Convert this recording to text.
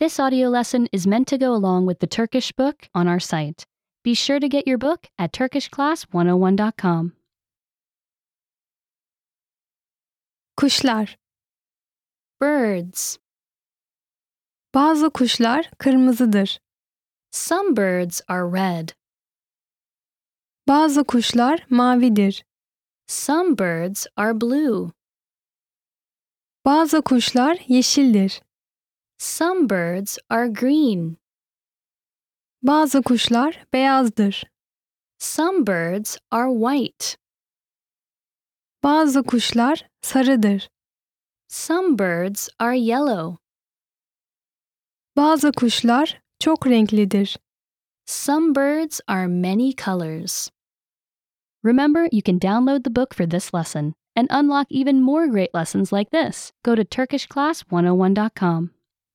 This audio lesson is meant to go along with the Turkish book on our site. Be sure to get your book at turkishclass101.com. Kuşlar. Birds. Bazı kuşlar kırmızıdır. Some birds are red. Bazı kuşlar mavidir. Some birds are blue. Bazı kuşlar yeşildir. Some birds are green. Bazı kuşlar beyazdır. Some birds are white. Bazı kuşlar sarıdır. Some birds are yellow. Bazı kuşlar çok renklidir. Some birds are many colors. Remember, you can download the book for this lesson and unlock even more great lessons like this. Go to TurkishClass101.com.